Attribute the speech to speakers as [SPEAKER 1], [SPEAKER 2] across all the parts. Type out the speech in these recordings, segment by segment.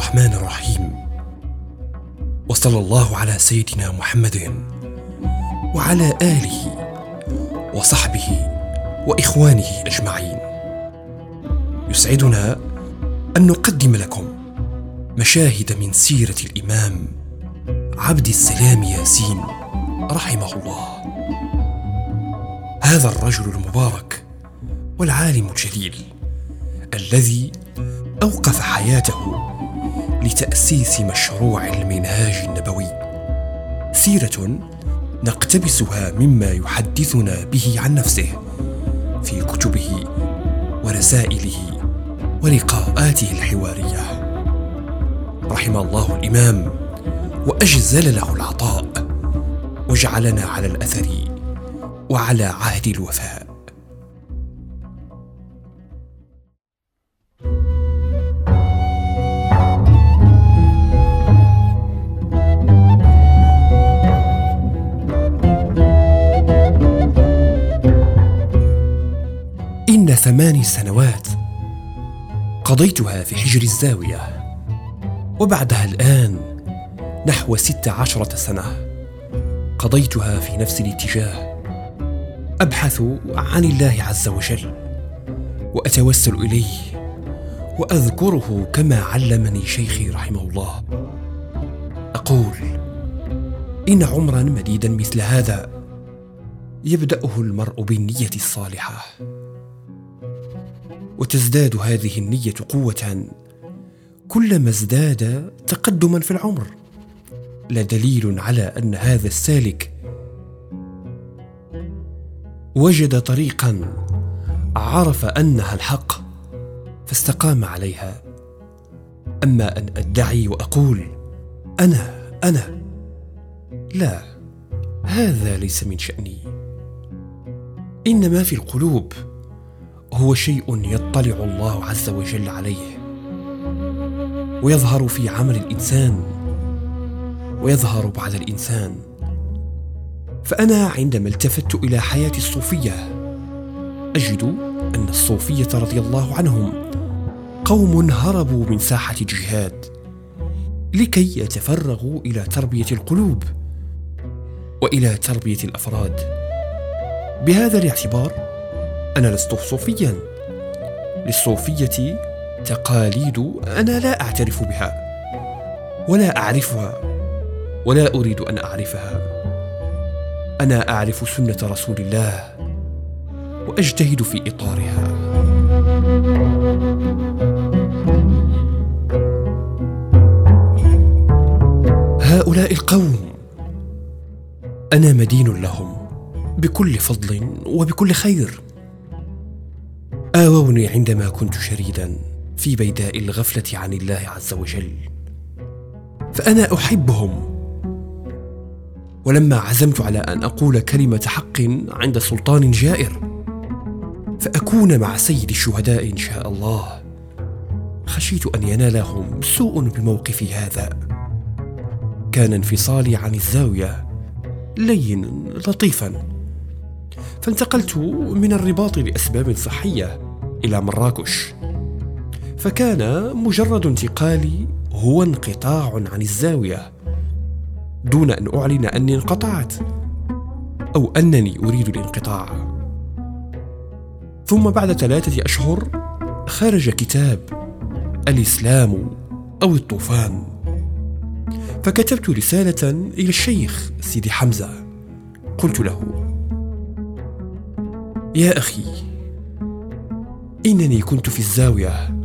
[SPEAKER 1] الرحمن الرحيم. وصلى الله على سيدنا محمد وعلى آله وصحبه وإخوانه أجمعين. يسعدنا أن نقدم لكم مشاهد من سيرة الإمام عبد السلام ياسين رحمه الله. هذا الرجل المبارك والعالم الجليل الذي أوقف حياته لتأسيس مشروع المنهاج النبوي. سيرة نقتبسها مما يحدثنا به عن نفسه في كتبه ورسائله ولقاءاته الحوارية. رحم الله الإمام وأجزل له العطاء وجعلنا على الأثر وعلى عهد الوفاء. إن ثماني سنوات. قضيتها في حجر الزاوية. وبعدها الآن نحو ست عشرة سنة. قضيتها في نفس الاتجاه. أبحث عن الله عز وجل. وأتوسل إليه. وأذكره كما علمني شيخي رحمه الله. أقول إن عمرا مديدا مثل هذا يبدأه المرء بالنية الصالحة. وتزداد هذه النية قوة. كلما ازداد تقدما في العمر. لا دليل على أن هذا السالك وجد طريقا عرف أنها الحق فاستقام عليها. أما أن أدعي وأقول أنا أنا لا هذا ليس من شأني. إنما في القلوب. هو شيء يطلع الله عز وجل عليه ويظهر في عمل الإنسان ويظهر بعد الإنسان. فأنا عندما التفت إلى حياة الصوفية أجد أن الصوفية رضي الله عنهم قوم هربوا من ساحة الجهاد لكي يتفرغوا إلى تربية القلوب وإلى تربية الأفراد. بهذا الاعتبار أنا لست صوفيا. للصوفية تقاليد أنا لا أعترف بها ولا أعرفها ولا أريد أن أعرفها. أنا أعرف سنة رسول الله وأجتهد في إطارها. هؤلاء القوم أنا مدين لهم بكل فضل وبكل خير. آووني عندما كنت شريدا في بيداء الغفلة عن الله عز وجل. فأنا أحبهم. ولما عزمت على أن أقول كلمة حق عند سلطان جائر فأكون مع سيد الشهداء إن شاء الله. خشيت أن ينالهم سوء بموقفي هذا. كان انفصالي عن الزاوية لين لطيفا. فانتقلت من الرباط لأسباب صحية. إلى مراكش. فكان مجرد انتقالي هو انقطاع عن الزاوية دون أن أعلن أني انقطعت أو أنني أريد الانقطاع. ثم بعد ثلاثة أشهر خرج كتاب الإسلام أو الطوفان. فكتبت رسالة إلى الشيخ سيدي حمزة. قلت له يا أخي إنني كنت في الزاوية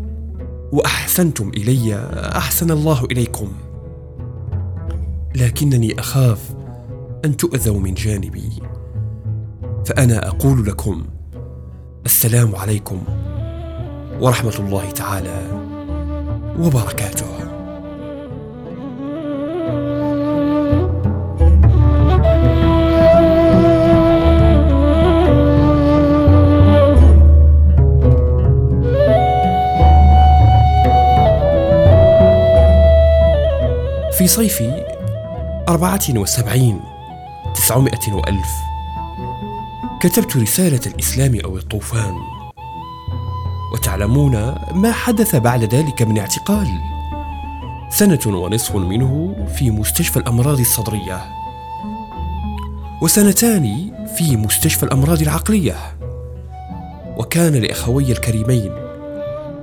[SPEAKER 1] وأحسنتم إلي أحسن الله إليكم. لكنني أخاف أن تؤذوا من جانبي فأنا أقول لكم السلام عليكم ورحمة الله تعالى وبركاته. في صيف أربعة وسبعين تسعمائة وألف. كتبت رسالة الإسلام أو الطوفان. وتعلمون ما حدث بعد ذلك من اعتقال. سنة ونصف منه في مستشفى الأمراض الصدرية. وسنتان في مستشفى الأمراض العقلية. وكان لأخوي الكريمين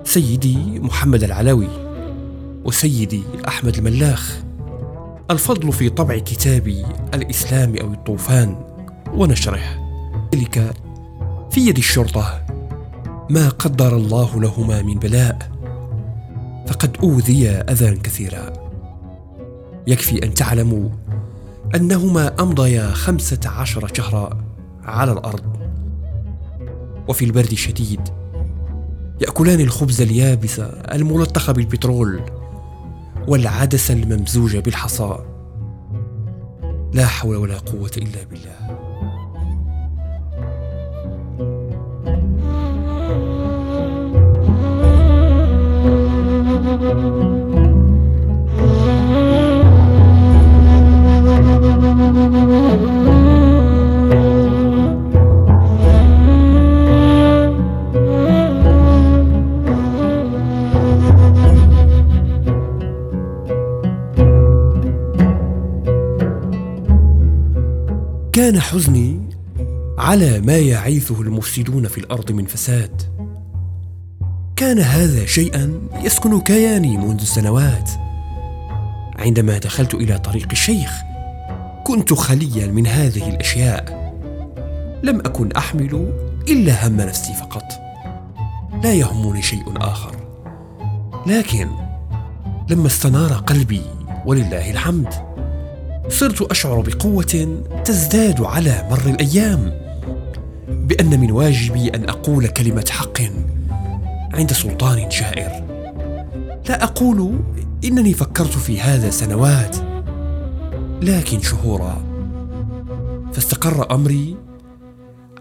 [SPEAKER 1] سيدي محمد العلوي. وسيدي أحمد الملاخ. الفضل في طبع كتاب الإسلام أو الطوفان ونشره. ذلك في يد الشرطة. ما قدر الله لهما من بلاء فقد أوذيا أذى كثيرا. يكفي أن تعلموا أنهما أمضيا خمسة عشر شهرا على الأرض. وفي البرد الشديد يأكلان الخبز اليابس الملطخ بالبترول. والعدس الممزوج بالحصى. لا حول ولا قوة إلا بالله. كان حزني على ما يعيثه المفسدون في الأرض من فساد. كان هذا شيئا يسكن كياني منذ سنوات عندما دخلت إلى طريق الشيخ كنت خليا من هذه الأشياء. لم أكن أحمل إلا هم نفسي فقط. لا يهمني شيء آخر. لكن لما استنار قلبي ولله الحمد صرت أشعر بقوة تزداد على مر الأيام بأن من واجبي أن أقول كلمة حق عند سلطان جائر لا أقول إنني فكرت في هذا سنوات لكن شهورا فاستقر أمري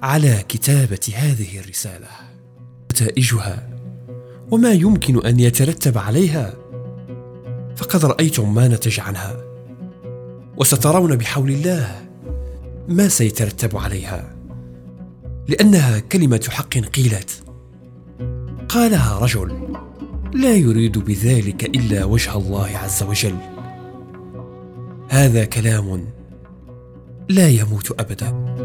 [SPEAKER 1] على كتابة هذه الرسالة نتائجها وما يمكن أن يترتب عليها فقد رايتم ما نتج عنها. وسترون بحول الله ما سيترتب عليها لأنها كلمة حق قيلت. قالها رجل لا يريد بذلك إلا وجه الله عز وجل. هذا كلام لا يموت أبدا.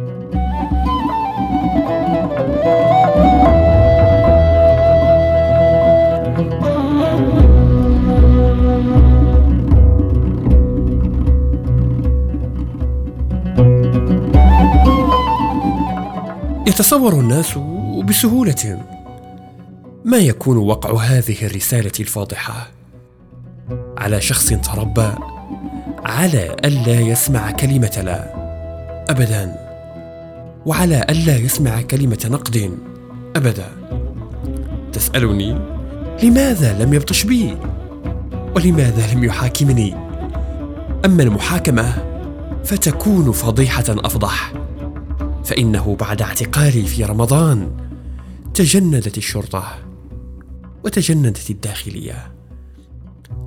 [SPEAKER 1] يتصور الناس بسهوله ما يكون وقع هذه الرسالة الفاضحة؟ على شخص تربى على ألا يسمع كلمة لا. ابدا. وعلى ألا يسمع كلمة نقد. ابدا. تسألني لماذا لم يبطش بي؟ ولماذا لم يحاكمني؟ أما المحاكمة فتكون فضيحة أفضح. فإنه بعد اعتقالي في رمضان تجندت الشرطة وتجندت الداخلية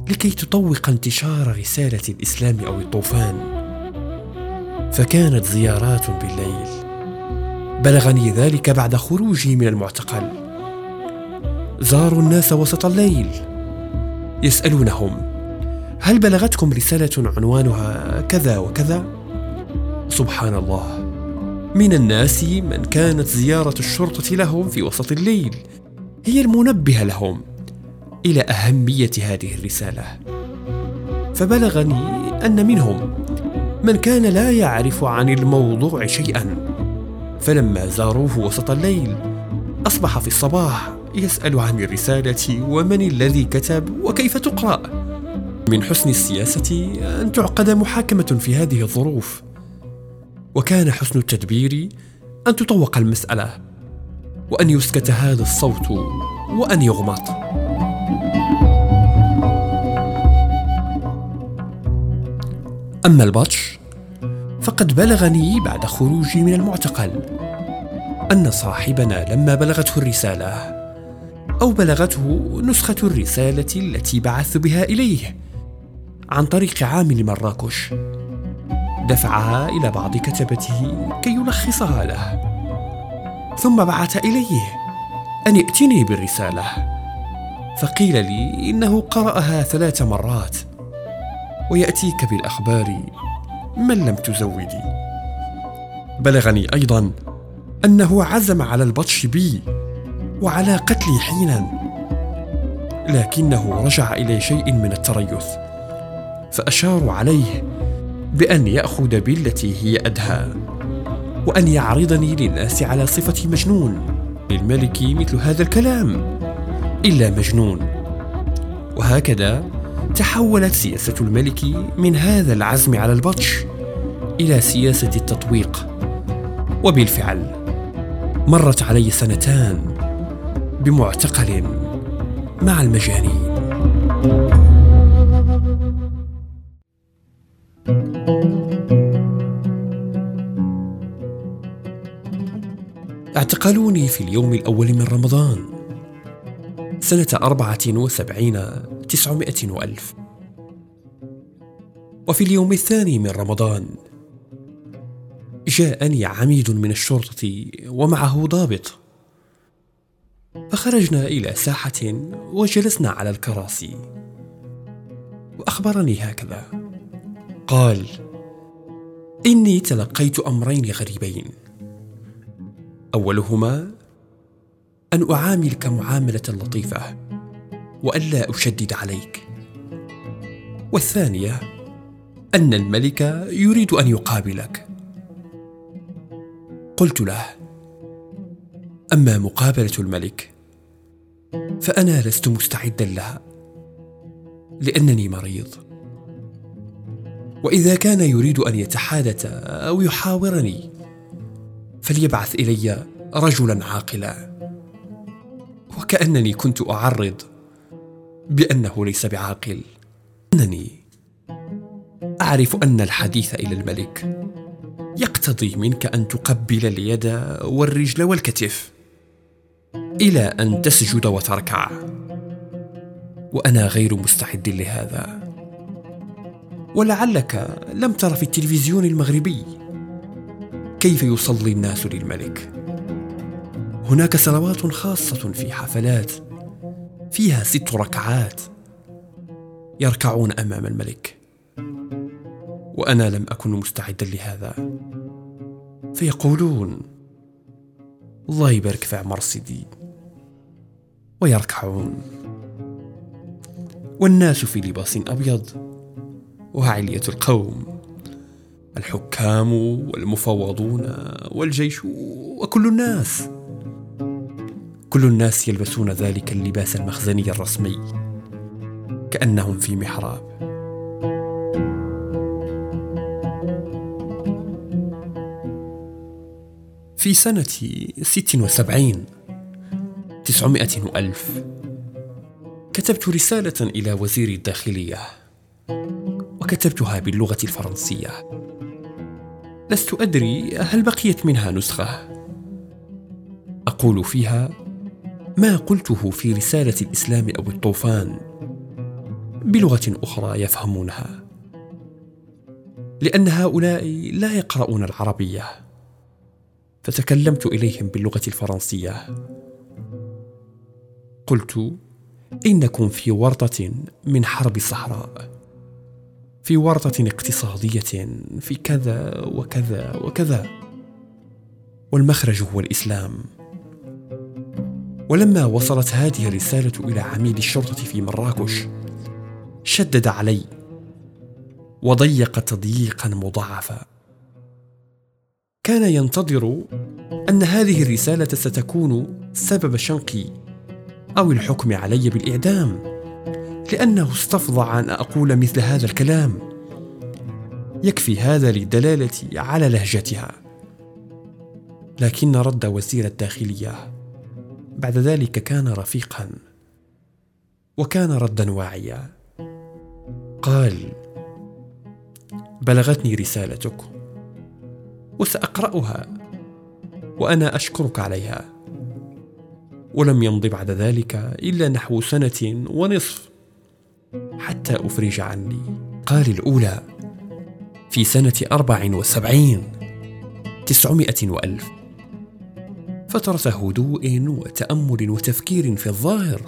[SPEAKER 1] لكي تطوق انتشار رسالة الإسلام أو الطوفان. فكانت زيارات بالليل. بلغني ذلك بعد خروجي من المعتقل. زاروا الناس وسط الليل. يسألونهم هل بلغتكم رسالة عنوانها كذا وكذا؟ سبحان الله. من الناس من كانت زيارة الشرطة لهم في وسط الليل. هي المنبهة لهم إلى أهمية هذه الرسالة. فبلغني أن منهم من كان لا يعرف عن الموضوع شيئا. فلما زاروه وسط الليل أصبح في الصباح يسأل عن الرسالة ومن الذي كتب وكيف تقرأ. من حسن السياسة أن تعقد محاكمة في هذه الظروف. وكان حسن التدبير أن تطوق المسألة وأن يسكت هذا الصوت وأن يغمط أما البطش فقد بلغني بعد خروجي من المعتقل أن صاحبنا لما بلغته الرسالة أو بلغته نسخة الرسالة التي بعثت بها إليه عن طريق عامل مراكش دفعها إلى بعض كتبته كي يلخصها له. ثم بعث إليه أن ياتني بالرسالة. فقيل لي إنه قرأها ثلاث مرات ويأتيك بالأخبار من لم تزودي. بلغني أيضا أنه عزم على البطش بي وعلى قتلي حينا لكنه رجع إلى شيء من التريث فأشاروا عليه بأن يأخذ بالتي هي أدهى وأن يعرضني للناس على صفة مجنون. للملك مثل هذا الكلام إلا مجنون. وهكذا تحولت سياسة الملك من هذا العزم على البطش إلى سياسة التطويق. وبالفعل مرت علي سنتان بمعتقل مع المجانين. اعتقلوني في اليوم الأول من رمضان. سنة أربعة وسبعين تسعمائة وألف. وفي اليوم الثاني من رمضان جاءني عميد من الشرطة ومعه ضابط. فخرجنا إلى ساحة وجلسنا على الكراسي. وأخبرني هكذا. قال إني تلقيت أمرين غريبين. أولهما أن أعاملك معاملة لطيفة وألا أشدد عليك. والثانية أن الملك يريد أن يقابلك. قلت له أما مقابلة الملك فأنا لست مستعدا لها لأنني مريض. وإذا كان يريد أن يتحادث أو يحاورني فليبعث إلي رجلا عاقلا. وكأنني كنت أعرض بأنه ليس بعاقل. إنني أعرف أن الحديث إلى الملك يقتضي منك أن تقبل اليد والرجل والكتف إلى أن تسجد وتركع. وأنا غير مستعد لهذا. ولعلك لم تر في التلفزيون المغربي. كيف يصلي الناس للملك؟ هناك صلوات خاصة في حفلات فيها ست ركعات يركعون أمام الملك. وأنا لم أكن مستعدا لهذا. فيقولون الله يبارك في عمر سيدي. ويركعون. والناس في لباس أبيض وعليه القوم. الحكام والمفوضون والجيش وكل الناس. كل الناس يلبسون ذلك اللباس المخزني الرسمي كأنهم في محراب. في سنة ست وسبعين تسعمائة وألف كتبت رسالة إلى وزير الداخلية وكتبتها باللغة الفرنسية. لست أدري هل بقيت منها نسخة. أقول فيها ما قلته في رسالة الإسلام أو الطوفان. بلغة أخرى يفهمونها. لأن هؤلاء لا يقرؤون العربية. فتكلمت إليهم باللغة الفرنسية. قلت إنكم في ورطة من حرب الصحراء في ورطة اقتصادية في كذا وكذا وكذا. والمخرج هو الإسلام. ولما وصلت هذه الرسالة إلى عميد الشرطة في مراكش شدد علي وضيق تضييقا مضاعفا. كان ينتظر أن هذه الرسالة ستكون سبب شنقي أو الحكم علي بالإعدام. لأنه استفضع أن أقول مثل هذا الكلام. يكفي هذا للدلالة على لهجتها. لكن رد وزير الداخلية. بعد ذلك كان رفيقا. وكان ردا واعيا. قال بلغتني رسالتك. وسأقرأها. وأنا أشكرك عليها. ولم يمض بعد ذلك إلا نحو سنة ونصف حتى أفرج عني. قال الأولى في سنة أربع وسبعين تسعمائة وألف. فترة هدوء وتأمل وتفكير في الظاهر.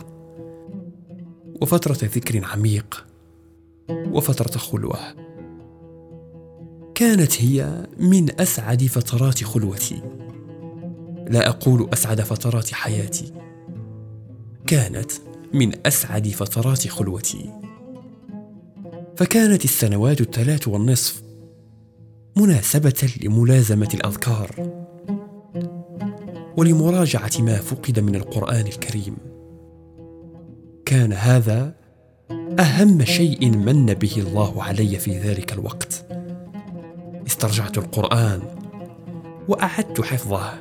[SPEAKER 1] وفترة ذكر عميق. وفترة خلوة. كانت هي من أسعد فترات خلوتي. لا أقول أسعد فترات حياتي. كانت من أسعد فترات خلوتي. فكانت السنوات الثلاث والنصف مناسبة لملازمة الأذكار ولمراجعة ما فقد من القرآن الكريم. كان هذا أهم شيء من به الله علي في ذلك الوقت. استرجعت القرآن وأعدت حفظه.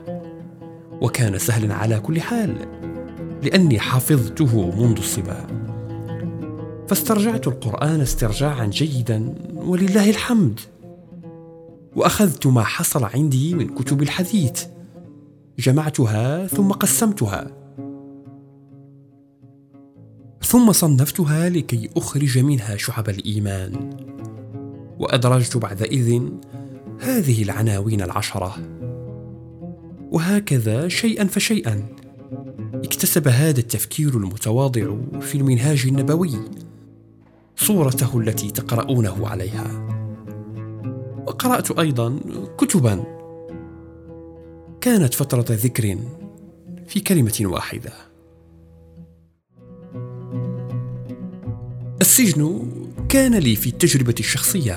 [SPEAKER 1] وكان سهلا على كل حال. لأني حفظته منذ الصبا فاسترجعت القرآن استرجاعا جيدا ولله الحمد. وأخذت ما حصل عندي من كتب الحديث. جمعتها ثم قسمتها. ثم صنفتها لكي أخرج منها شعب الإيمان. وأدرجت بعدئذ هذه العناوين العشرة. وهكذا شيئا فشيئا. اكتسب هذا التفكير المتواضع في المنهاج النبوي صورته التي تقرؤونه عليها. وقرأت أيضا كتبا. كانت فترة ذكر في كلمة واحدة. السجن كان لي في التجربة الشخصية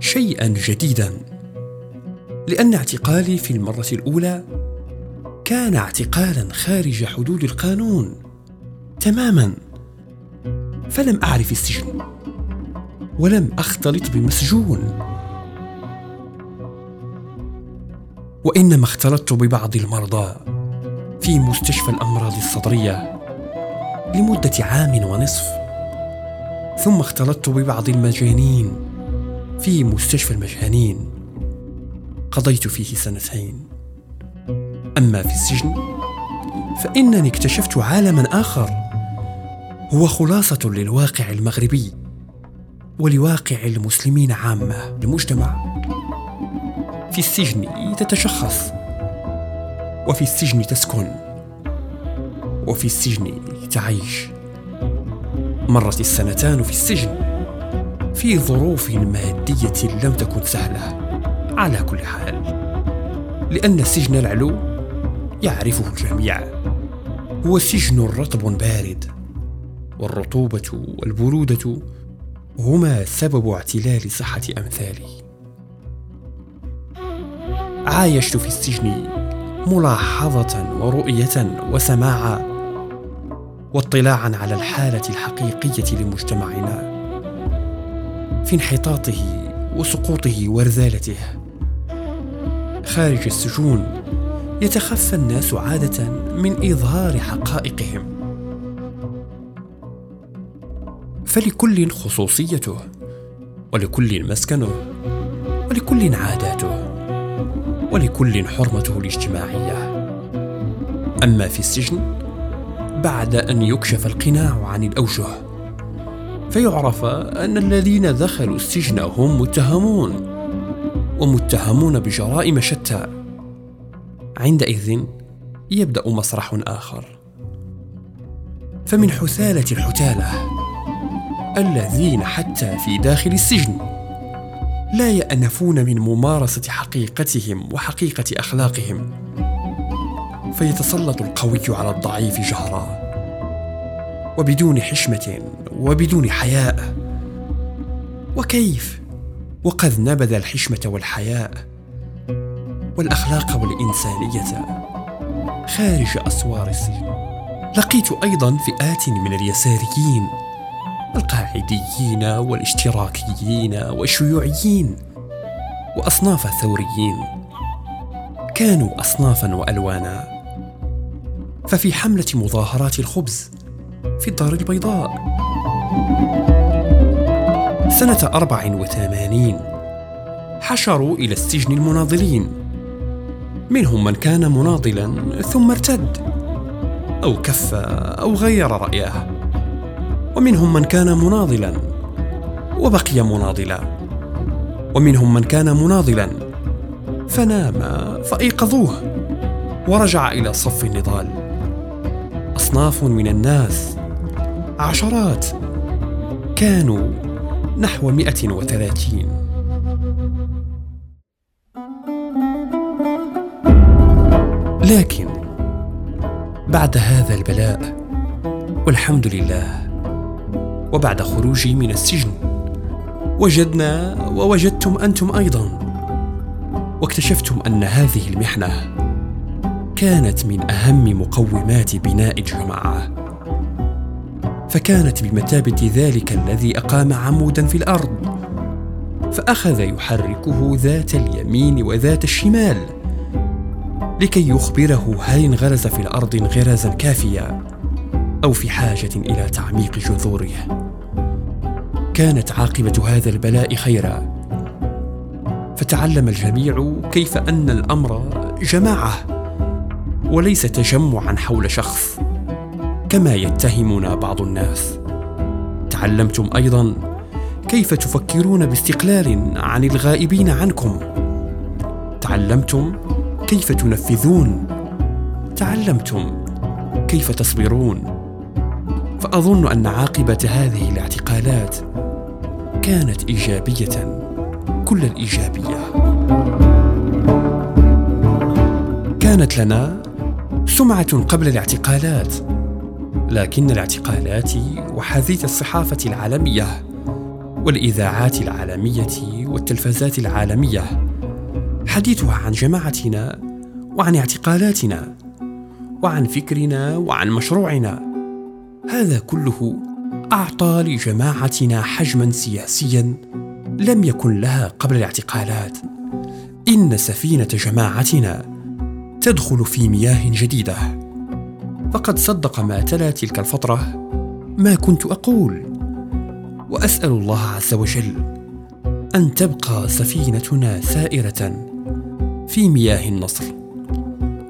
[SPEAKER 1] شيئا جديدا لأن اعتقالي في المرة الأولى كان اعتقالا خارج حدود القانون تماما فلم أعرف السجن ولم أختلط بمسجون. وإنما اختلطت ببعض المرضى في مستشفى الأمراض الصدرية لمدة عام ونصف. ثم اختلطت ببعض المجانين في مستشفى المجانين. قضيت فيه سنتين. أما في السجن فإنني اكتشفت عالما آخر هو خلاصة للواقع المغربي ولواقع المسلمين عامة المجتمع. في السجن تتشخص وفي السجن تسكن وفي السجن تعيش. مرت السنتان في السجن في ظروف مادية لم تكن سهلة. على كل حال لأن السجن العلو يعرفه الجميع هو سجن رطب بارد. والرطوبة والبرودة هما سبب اعتلال صحة امثالي عايشت في السجن ملاحظة ورؤية وسماعا واطلاعا على الحالة الحقيقية لمجتمعنا. في انحطاطه وسقوطه ورذالته خارج السجون يتخفى الناس عادة من إظهار حقائقهم. فلكل خصوصيته ولكل مسكنه ولكل عاداته ولكل حرمته الاجتماعية. أما في السجن بعد أن يكشف القناع عن الأوجه فيعرف أن الذين دخلوا السجن هم متهمون ومتهمون بجرائم شتى. عندئذ يبدأ مسرح آخر. فمن حثالة الحتاله الذين حتى في داخل السجن لا يأنفون من ممارسة حقيقتهم وحقيقة أخلاقهم فيتسلط القوي على الضعيف جهرا وبدون حشمة وبدون حياء. وكيف؟ وقد نبذ الحشمة والحياء والأخلاق والإنسانية. خارج أسوار السجن لقيت أيضا فئات من اليساريين القاعديين والاشتراكيين والشيوعيين وأصناف الثوريين كانوا اصنافا وألوانا. ففي حملة مظاهرات الخبز في الدار البيضاء. سنة أربع وثمانين حشروا إلى السجن المناضلين. منهم من كان مناضلا ثم ارتد أو كف أو غير رأيه. ومنهم من كان مناضلا وبقي مناضلا. ومنهم من كان مناضلا فنام فأيقظوه ورجع إلى صف النضال. أصناف من الناس عشرات كانوا نحو 130 لكن بعد هذا البلاء والحمد لله وبعد خروجي من السجن وجدنا ووجدتم أنتم أيضا واكتشفتم أن هذه المحنة كانت من أهم مقومات بناء الجماعة فكانت بمثابة ذلك الذي أقام عمودا في الأرض فأخذ يحركه ذات اليمين وذات الشمال. لكي يخبره هل انغرز في الأرض انغرازا كافيا أو في حاجة إلى تعميق جذوره. كانت عاقبة هذا البلاء خيرا. فتعلم الجميع كيف أن الأمر جماعة وليس تجمعا حول شخص كما يتهمنا بعض الناس. تعلمتم أيضا كيف تفكرون باستقلال عن الغائبين عنكم. تعلمتم كيف تنفذون؟ تعلمتم كيف تصبرون. فأظن أن عاقبة هذه الاعتقالات كانت إيجابية كل الإيجابية. كانت لنا سمعة قبل الاعتقالات لكن الاعتقالات وحديث الصحافة العالمية والإذاعات العالمية والتلفزات العالمية حديثها عن جماعتنا وعن اعتقالاتنا وعن فكرنا وعن مشروعنا. هذا كله أعطى لجماعتنا حجما سياسيا لم يكن لها قبل الاعتقالات. إن سفينة جماعتنا تدخل في مياه جديدة. فقد صدق ما تلا تلك الفترة ما كنت أقول. وأسأل الله عز وجل أن تبقى سفينتنا سائرة في مياه النصر.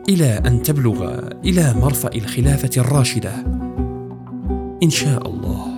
[SPEAKER 1] إلى أن تبلغ إلى مرفأ الخلافة الراشدة. إن شاء الله.